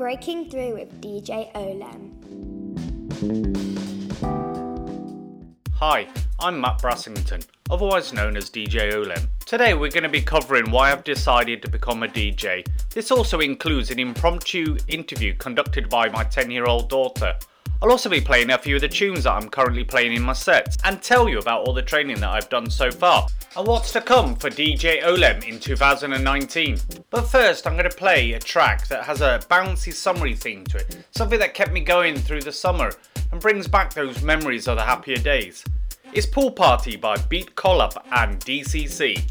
Breaking Through with DJ Olem. Hi, I'm Matt Brassington, otherwise known as DJ Olem. Today we're going to be covering why I've decided to become a DJ. This also includes an impromptu interview conducted by my 10 year old daughter. I'll also be playing a few of the tunes that I'm currently playing in my sets and tell you about all the training that I've done so far and what's to come for DJ Olem in 2019. But first, I'm going to play a track that has a bouncy summery theme to it, something that kept me going through the summer and brings back those memories of the happier days. It's Pool Party by Beat Collab and DCC.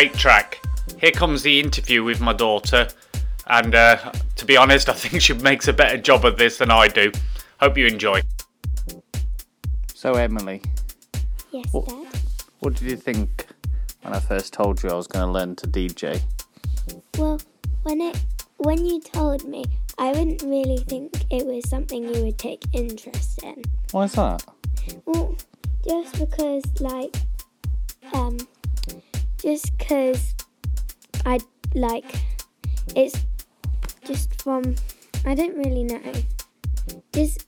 Great track. Here comes the interview with my daughter, and uh, to be honest, I think she makes a better job of this than I do. Hope you enjoy. So, Emily, Yes, What- Dad. what did you think when I first told you I was going to learn to DJ? Well, when it when you told me, I wouldn't really think it was something you would take interest in. Why is that? Well, just because, like, um, just because I like it's just from I don't really know. Just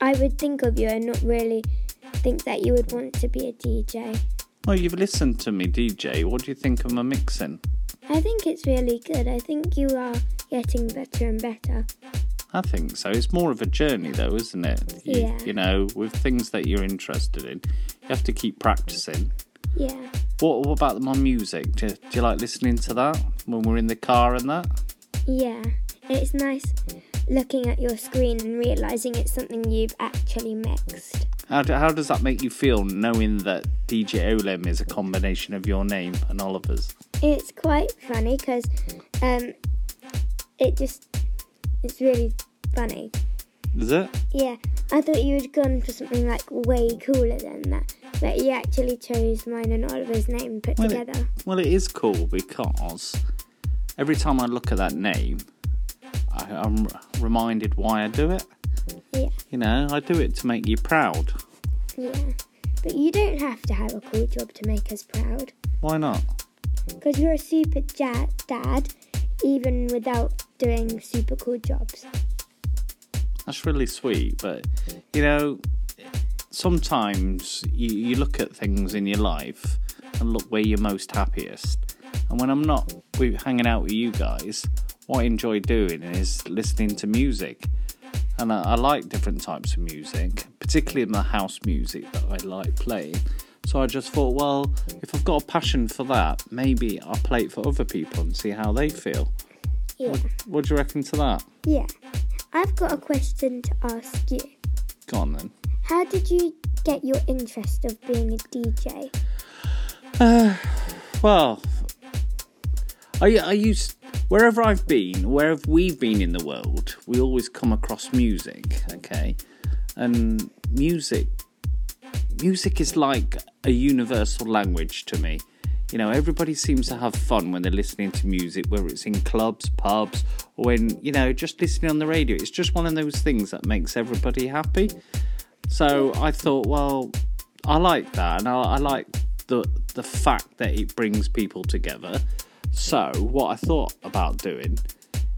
I would think of you and not really think that you would want to be a DJ. Well, oh, you've listened to me DJ. What do you think of my mixing? I think it's really good. I think you are getting better and better. I think so. It's more of a journey, though, isn't it? You, Yeah. You know, with things that you're interested in, you have to keep practicing. Yeah. What, what about my music? Do, do you like listening to that when we're in the car and that? Yeah, it's nice. looking at your screen and realizing it's something you've actually mixed. How, do, how does that make you feel knowing that DJ Olem is a combination of your name and Oliver's? It's quite funny because um, it just it's really funny. Is it? Yeah, I thought you had gone for something like way cooler than that, but he actually chose mine and Oliver's name put Well, together. It, well, it is cool because every time I look at that name, I, I'm reminded why I do it. Yeah, You know, I do it to make you proud. yeah. But you don't have to have a cool job to make us proud, Why not? because you're a super ja- dad, even without doing super cool jobs. That's really sweet, but you know, sometimes you, you look at things in your life and look where you're most happiest. And when I'm not hanging out with you guys, what I enjoy doing is listening to music. And I, I like different types of music, particularly in the house music that I like playing. So I just thought, well, if I've got a passion for that, maybe I'll play it for other people and see how they feel. Yeah, What do you reckon to that? yeah. I've got a question to ask you. Go on then. How did you get your interest of being a DJ? Uh, well, I I used wherever I've been, wherever we've been in the world, we always come across music. Okay, and music, music is like a universal language to me. You know, everybody seems to have fun when they're listening to music, whether it's in clubs, pubs, or when you know just listening on the radio. It's just one of those things that makes everybody happy. So I thought, well, I like that, and I, I like the the fact that it brings people together. So what I thought about doing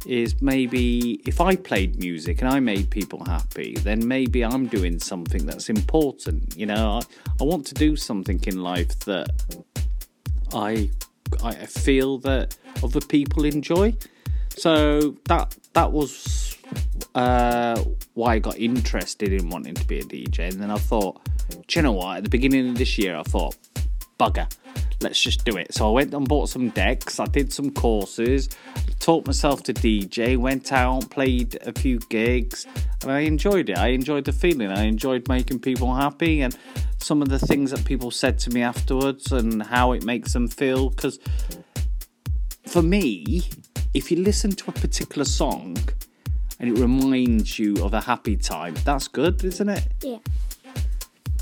is maybe if I played music and I made people happy, then maybe I'm doing something that's important. You know, I, I want to do something in life that I I feel that other people enjoy. So that that was uh, why I got interested in wanting to be a DJ. And then I thought, do you know what? At the beginning of this year, I thought, bugger, let's just do it. So I went and bought some decks. I did some courses, taught myself to DJ, went out, played a few gigs, and I enjoyed it. I enjoyed the feeling. I enjoyed making people happy and some of the things that people said to me afterwards and how it makes them feel. Because for me, if you listen to a particular song and it reminds you of a happy time, that's good, isn't it? Yeah.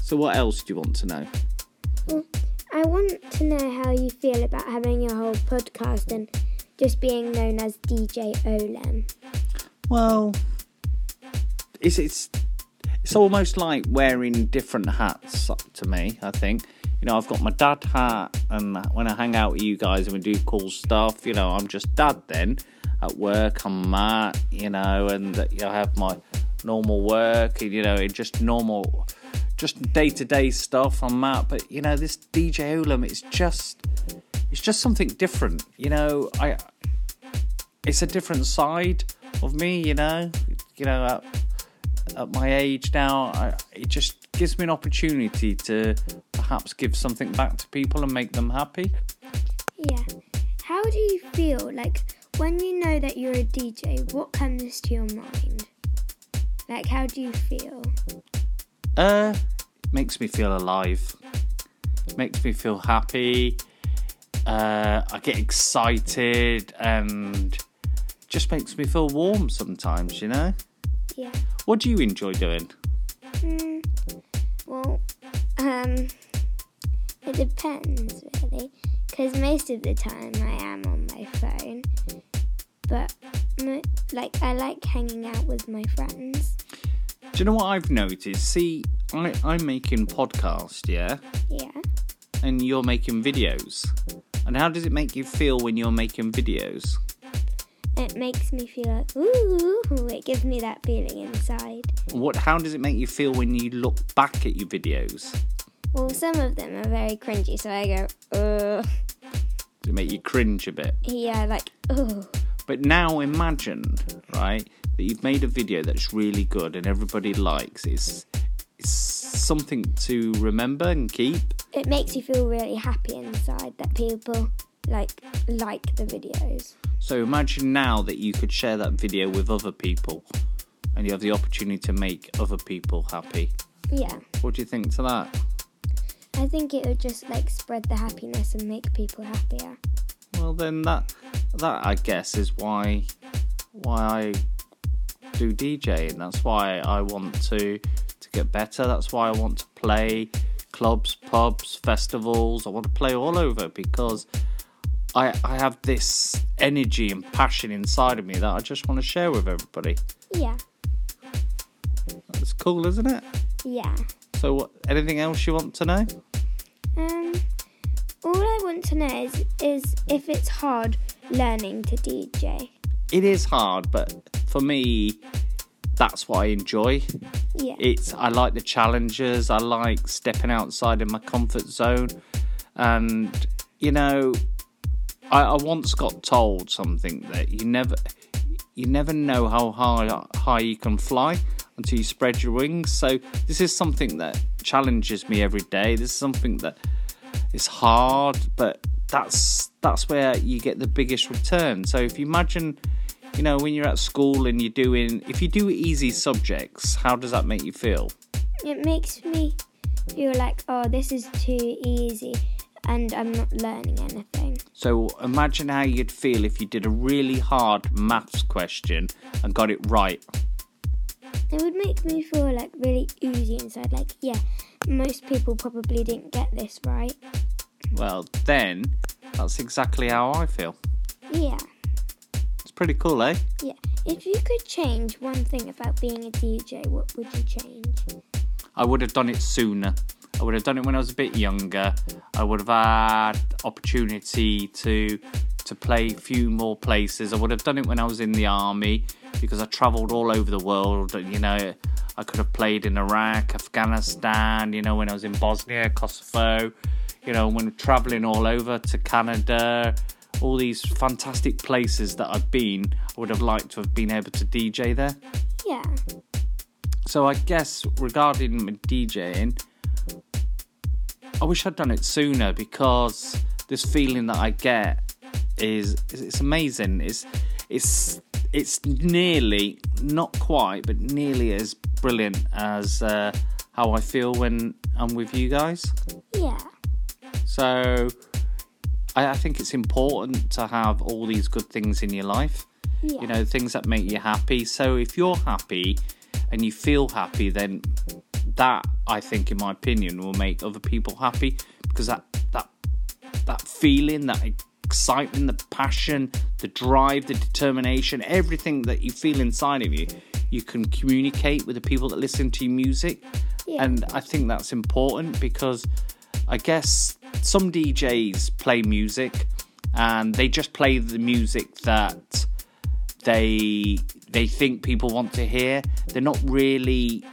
So, what else do you want to know? Well, I want to know how you feel about having your whole podcast and just being known as DJ Olem. Well, it's it's it's almost like wearing different hats to me. I think you know I've got my dad hat, and when I hang out with you guys and we do cool stuff, you know I'm just dad. Then at work I'm Matt, you know, and I have my normal work, and you know, it just normal, just day to day stuff. I'm Matt, but you know this DJ Olem, it's just it's just something different. You know, I it's a different side of me, you know. You know, at, at my age now, I, it just gives me an opportunity to perhaps give something back to people and make them happy. Yeah. How do you feel like when you know that you're a DJ? What comes to your mind? Like, how do you feel? Uh, makes me feel alive. Makes me feel happy. Uh, I get excited and just makes me feel warm sometimes, you know. Yeah. What do you enjoy doing? Mm, well, um, it depends really, because most of the time I am on my phone, but like I like hanging out with my friends. Do you know what I've noticed? See, I, I'm making podcast, yeah, Yeah. and you're making videos. And how does it make you feel when you're making videos? It makes me feel like ooh. It gives me that feeling inside. What? How does it make you feel when you look back at your videos? Well, some of them are very cringy, so I go, ugh. It make you cringe a bit? Yeah, like, oh. But now imagine, right, that you've made a video that's really good and everybody likes. It's, it's something to remember and keep. It makes you feel really happy inside that people like like the videos. So imagine now that you could share that video with other people and you have the opportunity to make other people happy. Yeah. What do you think to that? I think it would just like spread the happiness and make people happier. Well, then that that I guess is why why I do DJ, and that's why I want to to get better. That's why I want to play clubs, pubs, festivals. I want to play all over because I I have this energy and passion inside of me that I just want to share with everybody. Yeah. It's cool, isn't it? Yeah. So, what, anything else you want to know? Um, all I want to know is, is if it's hard learning to DJ. It is hard, but for me, that's what I enjoy. Yeah. It's I like the challenges. I like stepping outside in my comfort zone, and you know, I, I once got told something that you never, you never know how high high you can fly until you spread your wings. So this is something that challenges me every day. This is something that is hard, but that's that's where you get the biggest return. So if you imagine, you know, when you're at school and you're doing, if you do easy subjects, how does that make you feel? It makes me feel like, oh, this is too easy and I'm not learning anything. So imagine how you'd feel if you did a really hard maths question and got it right. It would make me feel like really oozy inside, like, yeah, most people probably didn't get this right. Well, then that's exactly how I feel. Yeah, It's pretty cool, eh? yeah. If you could change one thing about being a DJ, what would you change? I would have done it sooner. I would have done it when I was a bit younger. I would have had opportunity to to play a few more places. I would have done it when I was in the army because I travelled all over the world. You know, I could have played in Iraq, Afghanistan. You know, when I was in Bosnia, Kosovo. You know, when travelling all over to Canada, all these fantastic places that I've been. I would have liked to have been able to DJ there. Yeah, So I guess regarding my DJing, I wish I'd done it sooner because this feeling that I get is is- it's amazing. It's it's it's nearly not quite, but nearly as brilliant as uh, how I feel when I'm with you guys. yeah, So I, I think it's important to have all these good things in your life yeah. you know things that make you happy so if you're happy and you feel happy then that i think in my opinion will make other people happy because that that that feeling that excitement the passion the drive the determination everything that you feel inside of you you can communicate with the people that listen to your music Yeah. and i think that's important because i guess some djs play music and they just play the music that they they think people want to hear. They're not really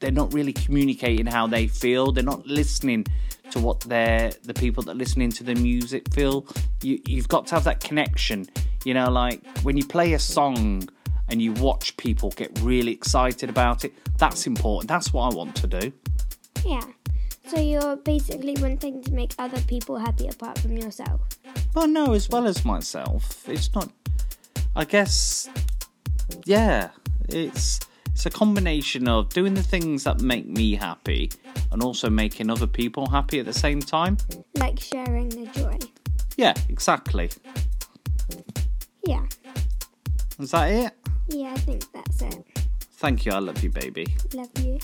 they're not really communicating how they feel. They're not listening to what they're the people that are listening to the music feel. You you've got to have that connection. You know, like when you play a song and you watch people get really excited about it, that's important. That's what I want to do. yeah. So you're basically wanting to make other people happy apart from yourself. Well, no, as well as myself. It's not. I guess. Yeah, it's it's a combination of doing the things that make me happy and also making other people happy at the same time. Like sharing the joy. Yeah, exactly. Yeah. Is that it? Yeah, I think that's it. Thank you. I love you, baby. Love you.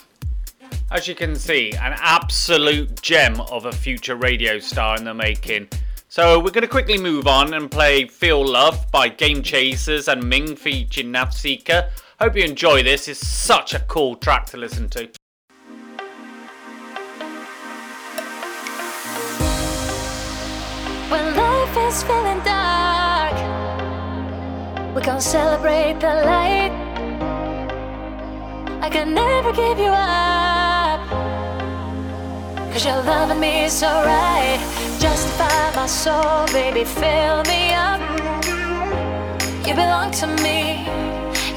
As you can see, an absolute gem of a future radio star in the making. So we're going to quickly move on and play Feel Love by Game Chasers and Ming featuring Navseeker. Hope you enjoy this. It's such a cool track to listen to. When life is feeling dark, we gon' celebrate the light. I can never give you up. Cause you're loving me so right. Justify my soul, baby, fill me up. You belong to me,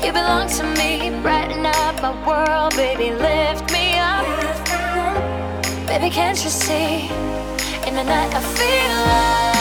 you belong to me. Brighten up my world, baby, lift me up. Baby, can't you see? In the night I feel love.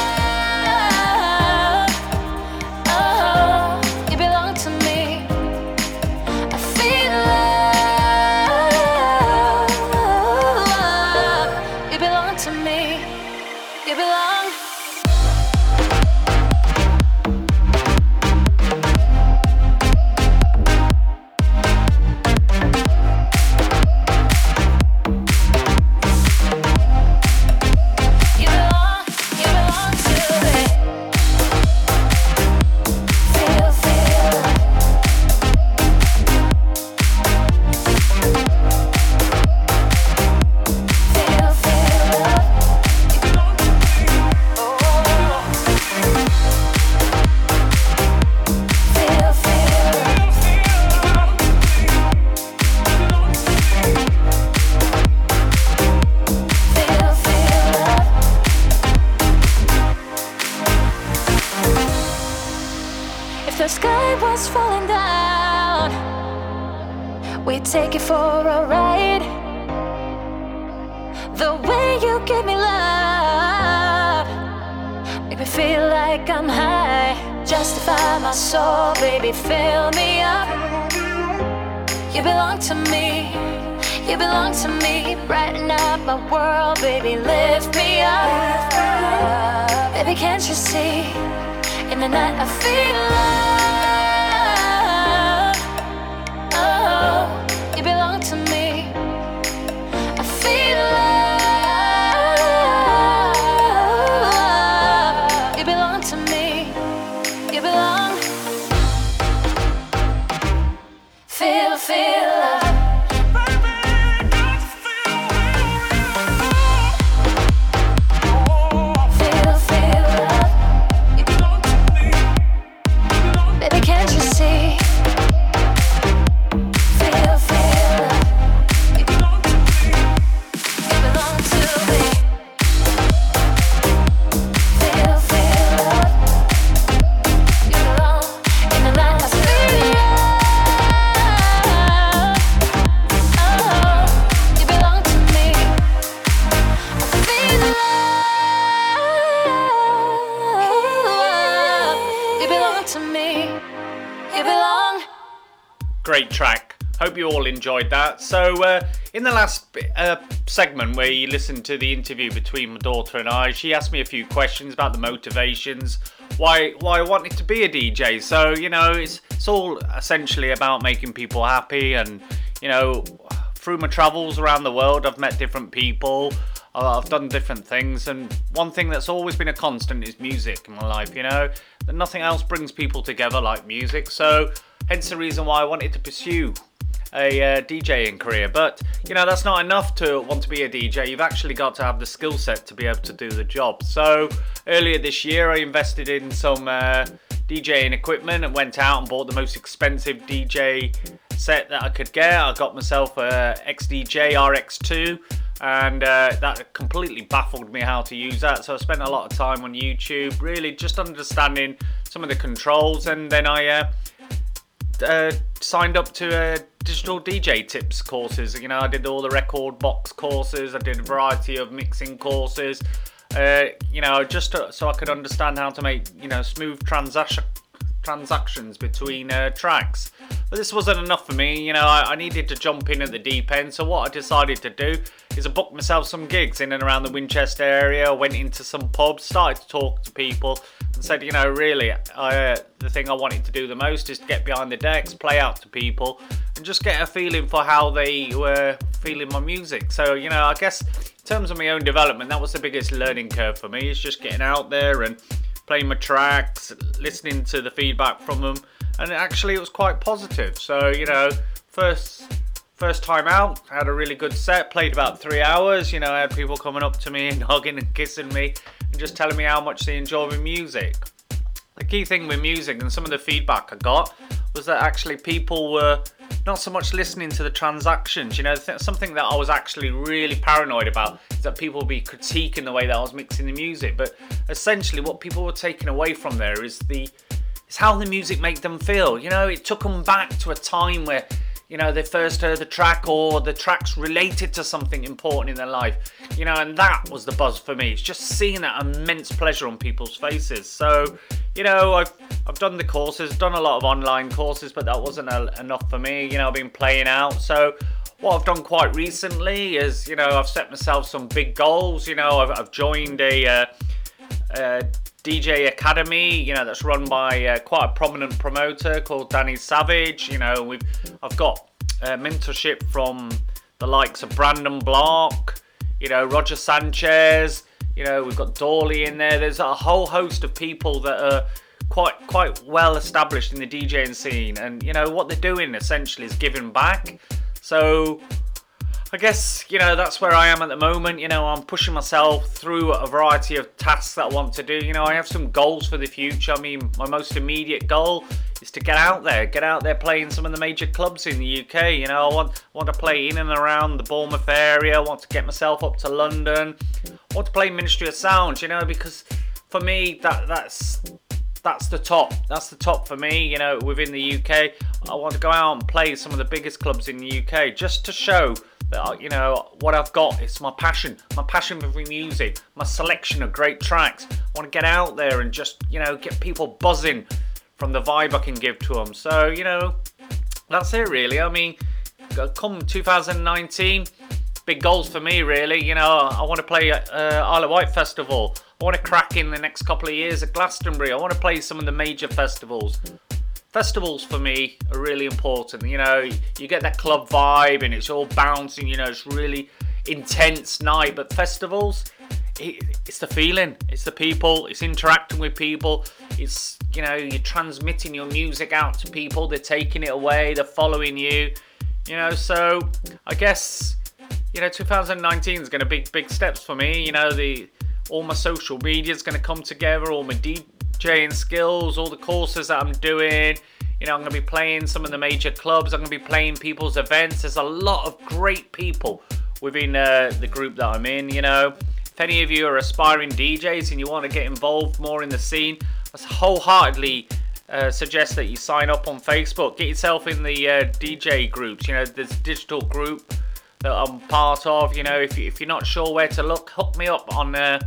We'd take it for a ride. The way you give me love, make me feel like I'm high. Justify my soul, baby, fill me up. You belong to me, you belong to me. Brighten up my world, baby, lift me up. Baby, can't you see? In the night, I feel love. Enjoyed that. So, uh, in the last uh, segment where you listened to the interview between my daughter and I, she asked me a few questions about the motivations, why why I wanted to be a DJ. So, you know, it's it's all essentially about making people happy, and you know, through my travels around the world, I've met different people. uh, I've done different things, and one thing that's always been a constant is music in my life. You know, that nothing else brings people together like music. So, hence the reason why I wanted to pursue a uh, DJing career. But you know, that's not enough to want to be a DJ. You've actually got to have the skill set to be able to do the job. So earlier this year, I invested in some uh, DJing equipment and went out and bought the most expensive DJ set that I could get. I got myself a XDJ RX2. And uh, that completely baffled me how to use that. So I spent a lot of time on YouTube, really just understanding some of the controls. And then I uh, uh, signed up to uh, digital DJ tips courses. You know, I did all the rekordbox courses. I did a variety of mixing courses. Uh, you know, just to, so I could understand how to make you know smooth transaction transactions between uh, tracks. But this wasn't enough for me. You know, I, I needed to jump in at the deep end. So what I decided to do is I booked myself some gigs in and around the Winchester area. Went into some pubs, started to talk to people, and said, you know, really, uh, the thing I wanted to do the most is to get behind the decks, play out to people, and just get a feeling for how they were feeling my music. So, you know, I guess in terms of my own development, that was the biggest learning curve for me. Is just getting out there and playing my tracks, listening to the feedback from them, and actually it was quite positive. So, you know, first first time out, had a really good set, played about three hours. You know, I had people coming up to me and hugging and kissing me and just telling me how much they enjoy my music. The key thing with music and some of the feedback I got was that actually people were not so much listening to the transactions. You know, th- something that I was actually really paranoid about is that people would be critiquing the way that I was mixing the music. But essentially, what people were taking away from there is the is how the music made them feel. You know, it took them back to a time where you know they first heard the track or the tracks related to something important in their life. You know, and that was the buzz for me. It's just seeing that immense pleasure on people's faces. So, you know, I've I've done the courses, done a lot of online courses, but that wasn't a, enough for me. You know, I've been playing out. So, what I've done quite recently is, you know, I've set myself some big goals. You know, I've, I've joined a, uh, a DJ Academy. You know, that's run by uh, quite a prominent promoter called Danny Savage. You know, we've I've got uh, mentorship from the likes of Brandon Block. You know, Roger Sanchez. You know, we've got Dawley in there. There's a whole host of people that are quite quite well established in the DJing scene, and you know what they're doing essentially is giving back. So I guess you know that's where I am at the moment. You know, I'm pushing myself through a variety of tasks that I want to do. You know, I have some goals for the future. I mean, my most immediate goal is to get out there, get out there playing some of the major clubs in the UK. You know, I want want to play in and around the Bournemouth area. I want to get myself up to London. I want to play Ministry of Sound. You know, because for me that that's that's the top. That's the top for me. You know, within the UK, I want to go out and play some of the biggest clubs in the UK just to show you know what I've got. It's my passion, my passion for music, my selection of great tracks. I want to get out there and just you know get people buzzing from the vibe I can give to them. So you know, that's it really. I mean, come 2019 big goals for me, really. You know, I want to play at uh, Isle of Wight Festival. I want to crack in the next couple of years at Glastonbury. I want to play some of the major festivals. Festivals for me are really important. You know, you get that club vibe and it's all bouncing. You know, it's really intense night. But festivals, it, it's the feeling, it's the people, it's interacting with people. It's you know, you're transmitting your music out to people. They're taking it away. They're following you. You know, so I guess you know 2019 is going to be big steps for me. You know, the all my social media is going to come together, all my DJing skills, all the courses that I'm doing. You know, I'm going to be playing some of the major clubs. I'm going to be playing people's events. There's a lot of great people within uh, the group that I'm in. You know, if any of you are aspiring DJs and you want to get involved more in the scene, I wholeheartedly uh, suggest that you sign up on Facebook. Get yourself in the uh, DJ groups. You know, there's a digital group that I'm part of. You know, if, you, if you're not sure where to look, hook me up on uh,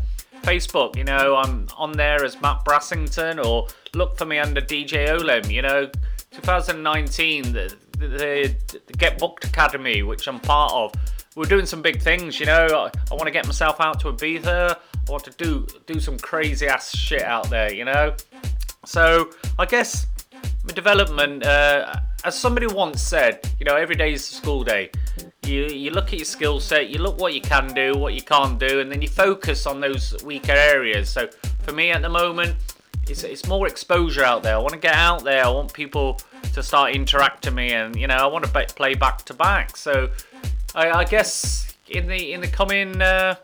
Facebook. You know, I'm on there as Matt Brassington, or look for me under DJ Olem. You know, 2019, the, the, the, Get Booked Academy, which I'm part of. We're doing some big things, you know. I, I want to get myself out to Ibiza. I want to do do some crazy ass shit out there, you know. So I guess my development, uh, as somebody once said, you know, every day is a school day. You you look at your skill set, you look what you can do, what you can't do, and then you focus on those weaker areas. So for me at the moment, it's it's more exposure out there. I want to get out there. I want people to start interacting me, and you know, I want to play back to back. So I, I guess in the in the coming. Uh,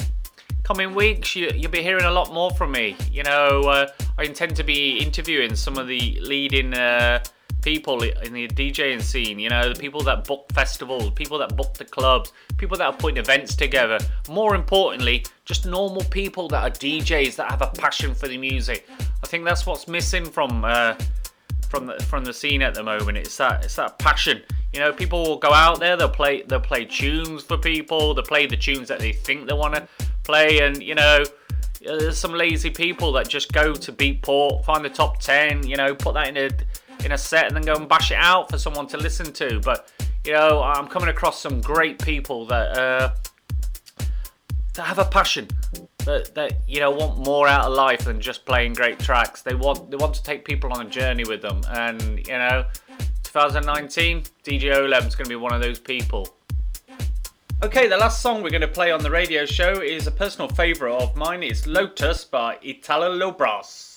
coming weeks, you, will be hearing a lot more from me. You know, uh, I intend to be interviewing some of the leading uh, people in the DJing scene. You know, the people that book festivals, people that book the clubs, people that are putting events together. More importantly, just normal people that are DJs that have a passion for the music. I think that's what's missing from uh, from the from the scene at the moment. It's that it's that passion. You know, people will go out there. They'll play they'll play tunes for people. They'll play the tunes that they think they want to play, and you know, there's some lazy people that just go to Beatport, find the top ten, you know, put that in a in a set, and then go and bash it out for someone to listen to. But you know, I'm coming across some great people that uh, that have a passion that, that you know want more out of life than just playing great tracks. They want they want to take people on a journey with them, and you know, 2019, DJ Olem's going to be one of those people. Okay, the last song we're going to play on the radio show is a personal favourite of mine. It's Lotus by Italo Lobras.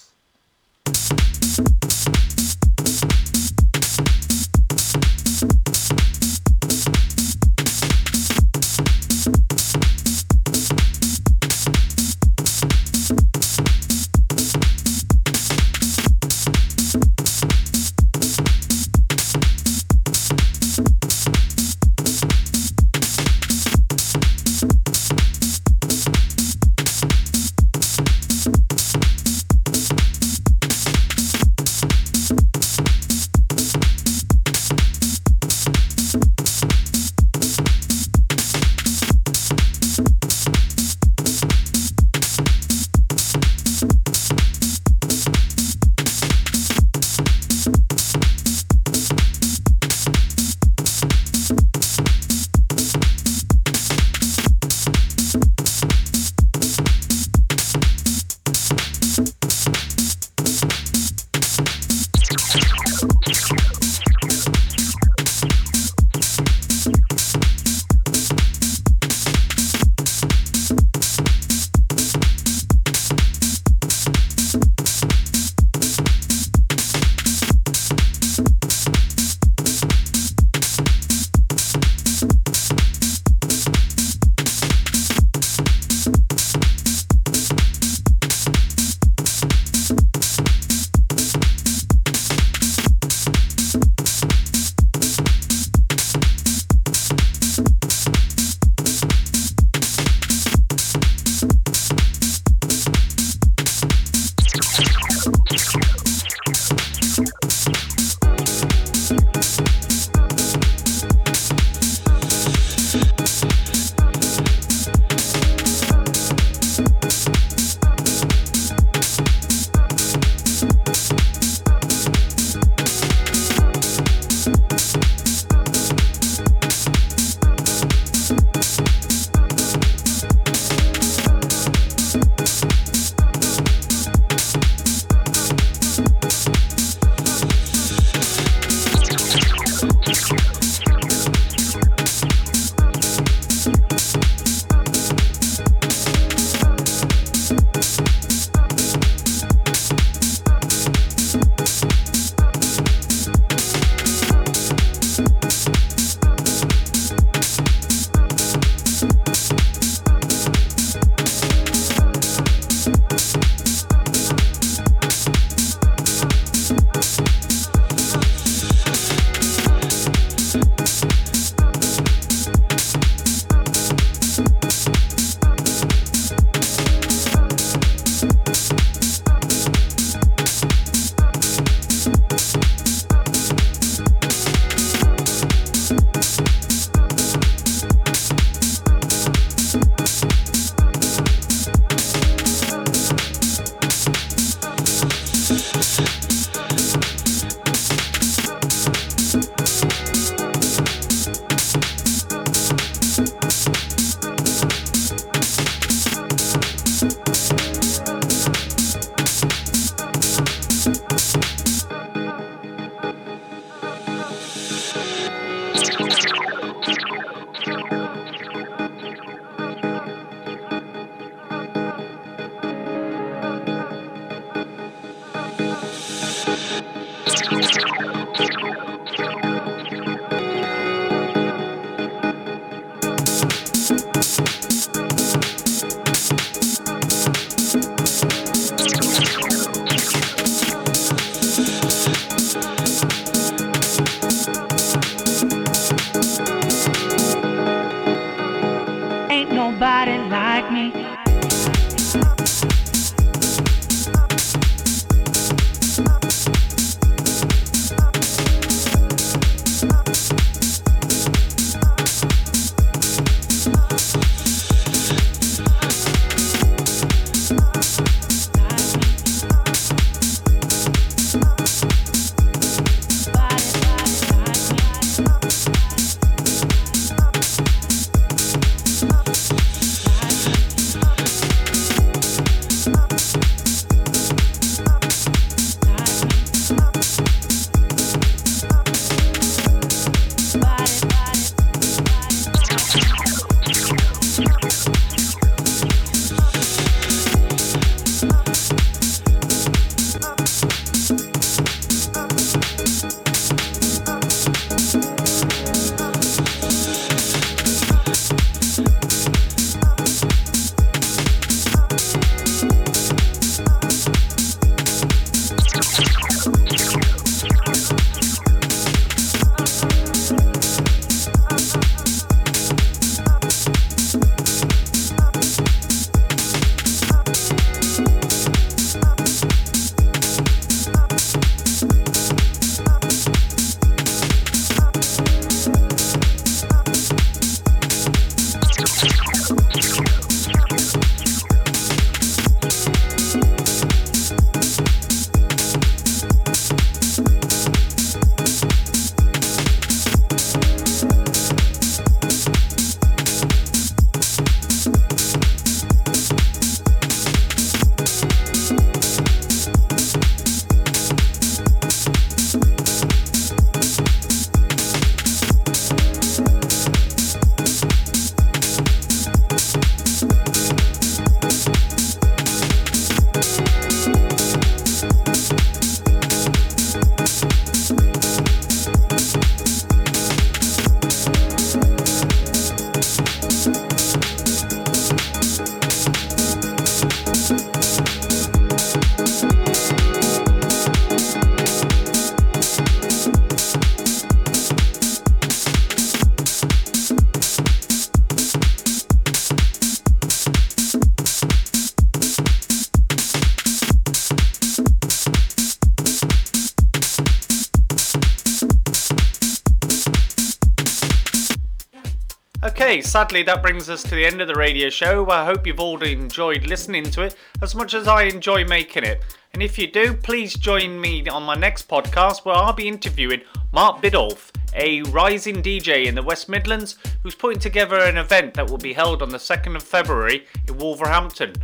Okay, sadly, that brings us to the end of the radio show. I hope you've all enjoyed listening to it as much as I enjoy making it. And if you do, please join me on my next podcast where I'll be interviewing Mark Biddulph, a rising DJ in the West Midlands who's putting together an event that will be held on the 2nd of February in Wolverhampton.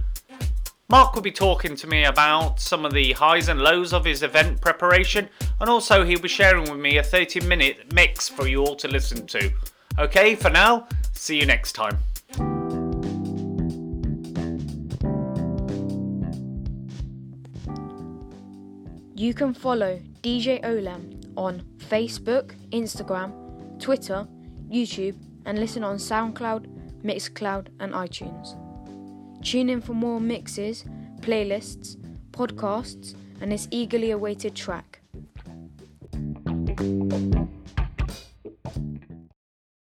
Mark will be talking to me about some of the highs and lows of his event preparation, and also he'll be sharing with me a 30 minute mix for you all to listen to. Okay, for now, see you next time. You can follow DJ Olem on Facebook, Instagram, Twitter, YouTube, and listen on SoundCloud, Mixcloud, and iTunes. Tune in for more mixes, playlists, podcasts, and this eagerly awaited track.